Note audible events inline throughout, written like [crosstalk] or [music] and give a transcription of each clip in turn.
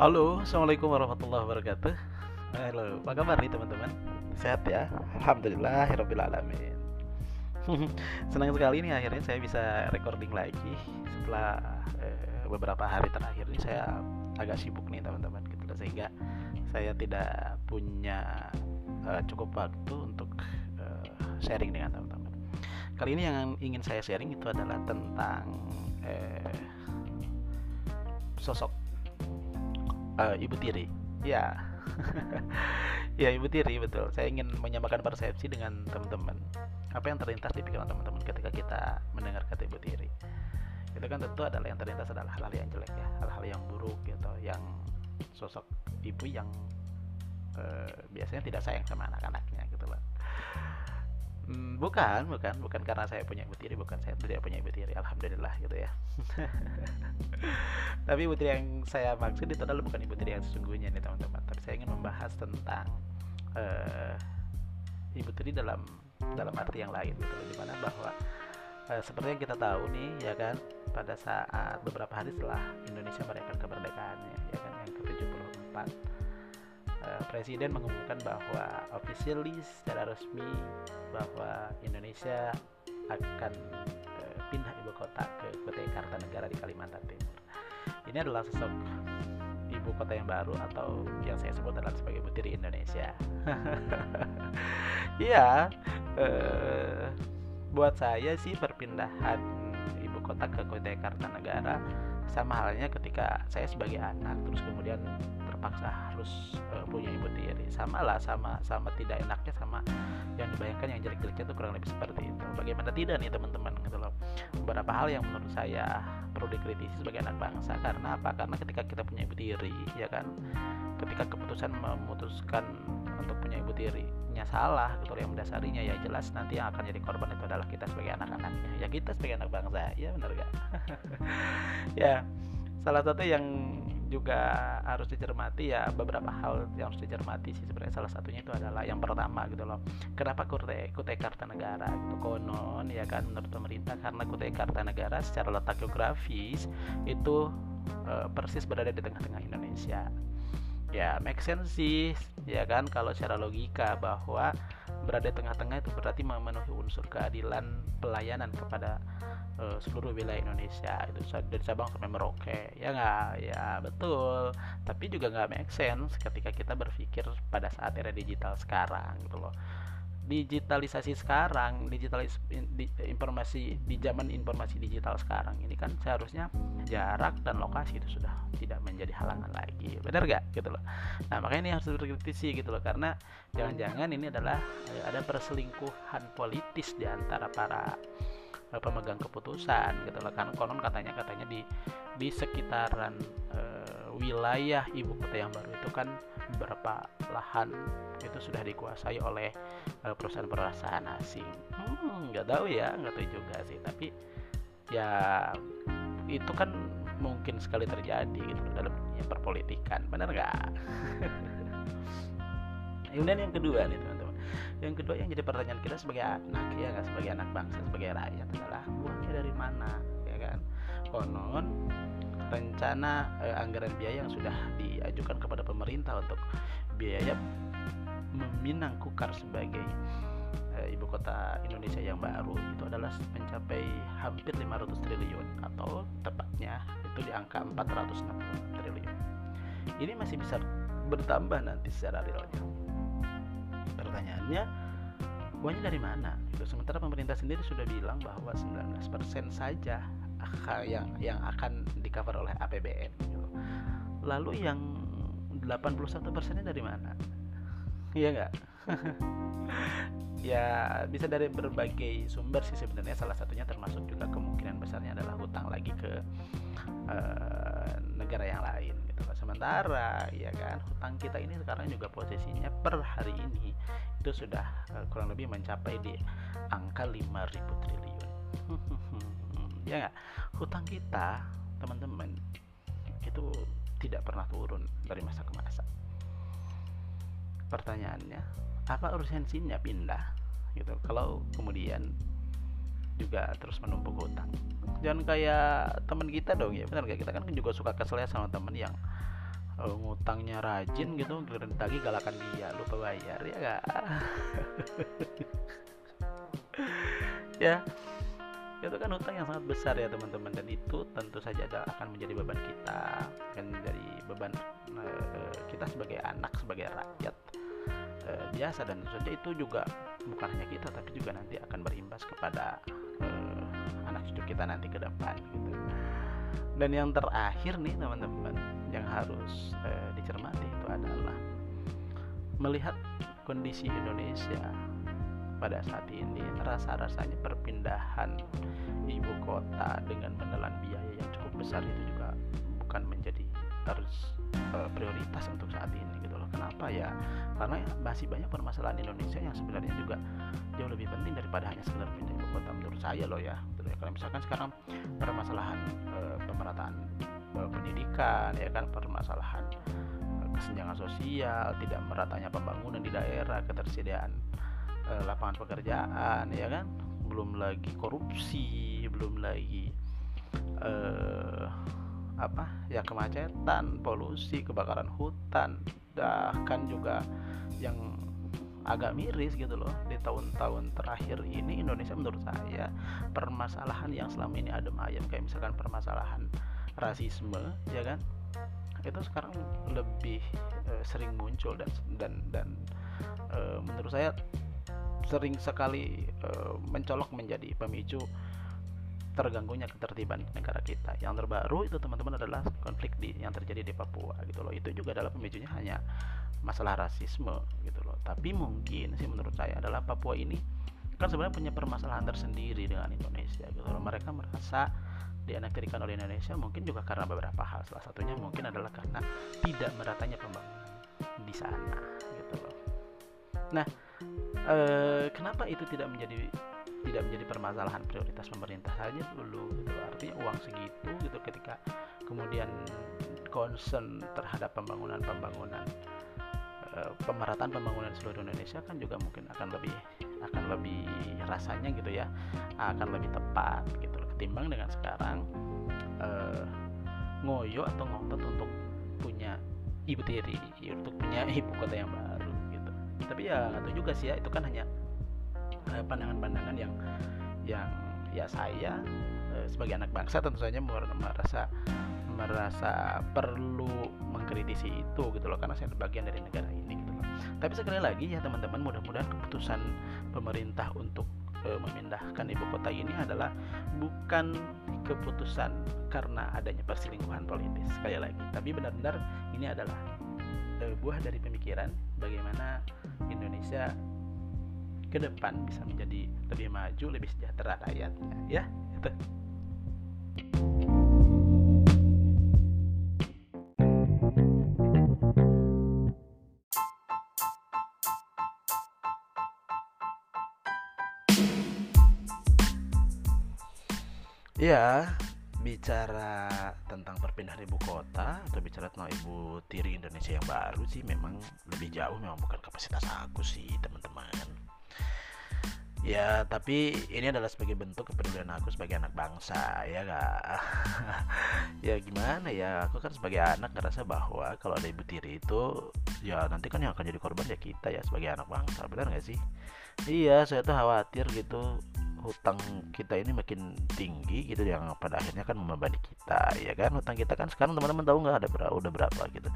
Halo, assalamualaikum warahmatullahi wabarakatuh. Halo, apa kabar nih teman-teman? Sehat ya? Alhamdulillah, alamin. [laughs] Senang sekali nih akhirnya saya bisa recording lagi setelah eh, beberapa hari terakhir ini saya agak sibuk nih teman-teman gitu sehingga saya tidak punya uh, cukup waktu untuk uh, sharing dengan teman-teman. Kali ini yang ingin saya sharing itu adalah tentang eh, sosok uh, ibu tiri. Ya [laughs] ya ibu tiri betul. Saya ingin menyamakan persepsi dengan teman-teman. Apa yang terlintas di pikiran teman-teman ketika kita mendengar kata ibu tiri? Itu kan tentu adalah yang terlintas adalah hal-hal yang jelek ya hal-hal yang buruk gitu yang sosok ibu yang uh, biasanya tidak sayang sama anak-anaknya gitu loh bukan, bukan, bukan karena saya punya ibu tiri, bukan saya tidak punya ibu tiri, alhamdulillah gitu ya. [laughs] Tapi ibu tiri yang saya maksud itu adalah bukan ibu tiri yang sesungguhnya nih teman-teman. Tapi saya ingin membahas tentang uh, ibu tiri dalam dalam arti yang lain gitu, di mana bahwa uh, seperti yang kita tahu nih ya kan pada saat beberapa hari setelah Indonesia merayakan kemerdekaannya ya kan yang ke-74 Eh, presiden mengumumkan bahwa officially secara resmi bahwa Indonesia akan uh, pindah ibu kota ke kota Kartanegara di Kalimantan Timur. Ini adalah sosok ibu kota yang baru atau yang saya sebut adalah sebagai putri Indonesia. [laughs] Iya, uh, buat saya sih perpindahan ibu kota ke kota Kartanegara sama halnya ketika saya sebagai anak terus kemudian terpaksa harus uh, punya ibu tiri. Sama lah sama sama tidak enaknya sama yang dibayangkan yang jelek-jeleknya itu kurang lebih seperti itu. Bagaimana tidak nih teman-teman gitu loh. Beberapa hal yang menurut saya perlu dikritisi sebagai anak bangsa. Karena apa? Karena ketika kita punya ibu tiri ya kan? Ketika keputusan memutuskan untuk punya ibu tirinya salah gitu yang mendasarinya ya jelas nanti yang akan jadi korban itu adalah kita sebagai anak-anaknya. Ya kita sebagai anak bangsa. Ya benar gak [laughs] ya salah satu yang juga harus dicermati ya beberapa hal yang harus dicermati sih sebenarnya. Salah satunya itu adalah yang pertama gitu loh kenapa Kutai Kutai Kartanegara gitu konon ya kan menurut pemerintah. Karena Kutai Kartanegara secara letak geografis itu e, persis berada di tengah-tengah Indonesia. Ya make sense sih ya kan kalau secara logika bahwa berada tengah-tengah itu berarti memenuhi unsur keadilan pelayanan kepada uh, seluruh wilayah Indonesia itu dari Sabang sampai Merauke. Ya nggak? Ya betul. Tapi juga nggak make sense ketika kita berpikir pada saat era digital sekarang gitu loh digitalisasi sekarang digitalis di, informasi di zaman informasi digital sekarang ini kan seharusnya jarak dan lokasi itu sudah tidak menjadi halangan lagi. Benar gak gitu loh. Nah makanya ini harus dikritisi gitu loh karena jangan-jangan ini adalah eh, ada perselingkuhan politis di antara para uh, pemegang keputusan gitu loh. Kan konon katanya katanya di di sekitaran uh, wilayah ibu kota yang baru itu kan beberapa lahan itu sudah dikuasai oleh uh, perusahaan-perusahaan asing. Hmm, nggak hmm, tahu ya nggak tahu juga sih. Tapi ya itu kan mungkin sekali terjadi gitu dalam dunia perpolitikan benar nggak? [laughs] Kemudian yang kedua nih teman yang kedua yang jadi pertanyaan kita sebagai anak ya kan sebagai anak bangsa sebagai rakyat adalah uangnya dari mana ya kan? Konon rencana eh, anggaran biaya yang sudah diajukan kepada pemerintah untuk biaya meminang kukar sebagai eh, ibu kota Indonesia yang baru itu adalah mencapai hampir 500 triliun atau tepatnya itu di angka 460 triliun. Ini masih bisa bertambah nanti secara realnya. Pertanyaannya uangnya dari mana? Gitu. sementara pemerintah sendiri sudah bilang bahwa 19% saja yang yang akan di cover oleh APBN gitu. lalu yang 81 persennya dari mana? Iya nggak? [laughs] Ya bisa dari berbagai sumber sih sebenarnya. Salah satunya termasuk juga kemungkinan besarnya adalah hutang lagi ke uh, negara yang lain gitu. Sementara ya kan hutang kita ini sekarang juga posisinya per hari ini itu sudah uh, kurang lebih mencapai di angka 5000 triliun [laughs] ya nggak? Hutang kita teman-teman itu tidak pernah turun dari masa ke masa. Pertanyaannya apa urgensinya pindah? Gitu. Kalau kemudian juga terus menumpuk hutang. Jangan kayak teman kita dong ya benar gak kita kan juga suka kesel ya sama temen yang uh, ngutangnya rajin gitu giliran lagi galakan dia lupa bayar ya gak [laughs] ya itu kan hutang yang sangat besar ya teman-teman. Dan itu tentu saja akan menjadi beban kita. Akan menjadi beban uh, kita sebagai anak sebagai rakyat. Uh, biasa dan tentu saja itu juga bukan hanya kita tapi juga nanti akan berimbas kepada uh, anak cucu kita nanti ke depan gitu. Dan yang terakhir nih teman-teman yang harus dicermati itu adalah melihat kondisi Indonesia pada saat ini rasa-rasanya perpindahan ibu kota dengan menelan biaya yang cukup besar itu juga bukan menjadi harus uh, prioritas untuk saat ini gitu loh. Kenapa ya? Karena masih banyak permasalahan Indonesia yang sebenarnya juga jauh lebih penting daripada hanya sekedar pindah ibu kota menurut saya loh ya. Gitu ya. Kalau misalkan sekarang permasalahan uh, pemerataan uh, pendidikan ya kan permasalahan kesenjangan sosial, tidak meratanya pembangunan di daerah, ketersediaan uh, lapangan pekerjaan ya kan? Belum lagi korupsi belum lagi uh, apa? Ya kemacetan polusi kebakaran hutan bahkan juga yang agak miris gitu loh di tahun-tahun terakhir ini Indonesia menurut saya permasalahan yang selama ini adem ayam kayak misalkan permasalahan rasisme ya kan? Itu sekarang lebih uh, sering muncul dan dan dan uh, menurut saya sering sekali uh, mencolok menjadi pemicu terganggunya ketertiban negara kita. Yang terbaru itu teman-teman adalah konflik di yang terjadi di Papua gitu loh. Itu juga adalah pemicunya hanya masalah rasisme gitu loh. Tapi mungkin sih menurut saya adalah Papua ini kan sebenarnya punya permasalahan tersendiri dengan Indonesia gitu loh. Mereka merasa dianaktirikan oleh Indonesia mungkin juga karena beberapa hal. Salah satunya mungkin adalah karena tidak meratanya pembangunan di sana gitu loh. Nah, eh, kenapa itu tidak menjadi tidak menjadi permasalahan prioritas pemerintah? Saja dulu gitu. Artinya uang segitu gitu ketika kemudian concern terhadap pembangunan-pembangunan eh, pemerataan pembangunan seluruh Indonesia kan juga mungkin akan lebih akan lebih rasanya gitu ya akan lebih tepat gitu ketimbang dengan sekarang uh, ngoyo atau ngotot untuk punya ibu tiri untuk punya ibu kota yang baru tapi ya nggak juga sih ya itu kan hanya eh, pandangan-pandangan yang yang ya saya eh, sebagai anak bangsa tentu saja merasa merasa perlu mengkritisi itu gitu loh karena saya bagian dari negara ini gitu loh. Tapi sekali lagi ya teman-teman mudah-mudahan keputusan pemerintah untuk e, memindahkan ibu kota ini adalah bukan keputusan karena adanya perselingkuhan politis sekali lagi, tapi benar-benar ini adalah e, buah dari pemikiran bagaimana Indonesia ke depan bisa menjadi lebih maju, lebih sejahtera rakyatnya, ya. Itu. Ya, bicara tentang perpindahan ibu kota atau bicara tentang ibu tiri Indonesia yang baru sih memang lebih jauh memang bukan kapasitas aku sih teman-teman. Ya tapi ini adalah sebagai bentuk kepedulian aku sebagai anak bangsa ya gak [laughs] ya gimana ya aku kan sebagai anak ngerasa bahwa kalau ada ibu tiri itu ya nanti kan yang akan jadi korban ya kita ya sebagai anak bangsa benar gak sih? Iya saya tuh khawatir gitu hutang kita ini makin tinggi gitu yang pada akhirnya kan membebani kita ya kan? Hutang kita kan sekarang teman-teman tahu nggak ada berapa udah berapa gitu.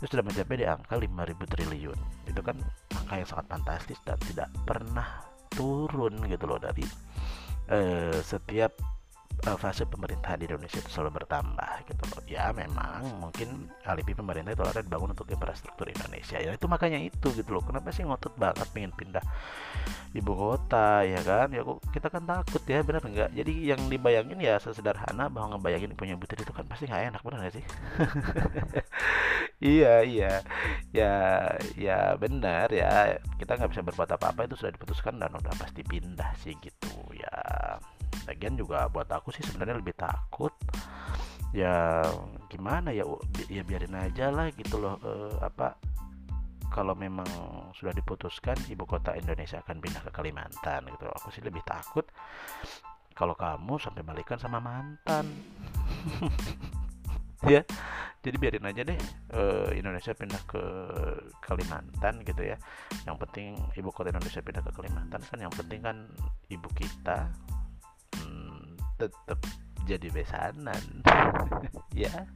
Itu sudah mencapai di angka 5000 triliun. Itu kan angka yang sangat fantastis dan tidak pernah turun gitu loh dari uh, setiap uh, fase pemerintahan di Indonesia itu selalu bertambah gitu loh. Ya memang mungkin alibi pemerintah itu akan dibangun untuk infrastruktur Indonesia. Ya itu makanya itu gitu loh. Kenapa sih ngotot banget pengen pindah ibu kota ya kan? Ya kok kita kan takut ya benar enggak jadi yang dibayangin ya sesederhana bahwa ngebayangin punya putri itu kan pasti nggak enak benar gak sih? [laughs] Iya iya. Ya ya benar ya. Kita nggak bisa berbuat apa-apa itu sudah diputuskan dan udah pasti pindah sih gitu ya lagian juga buat aku sih sebenarnya lebih takut. Ya gimana ya ya biarin aja lah gitu loh uh, apa kalau memang sudah diputuskan ibu kota Indonesia akan pindah ke Kalimantan gitu. Aku sih lebih takut kalau kamu sampai balikan sama mantan. [laughs] Ya jadi biarin aja deh uh, Indonesia pindah ke Kalimantan gitu ya. Yang penting ibu kota Indonesia pindah ke Kalimantan kan yang penting kan ibu kita tetap jadi besanan. [laughs] Ya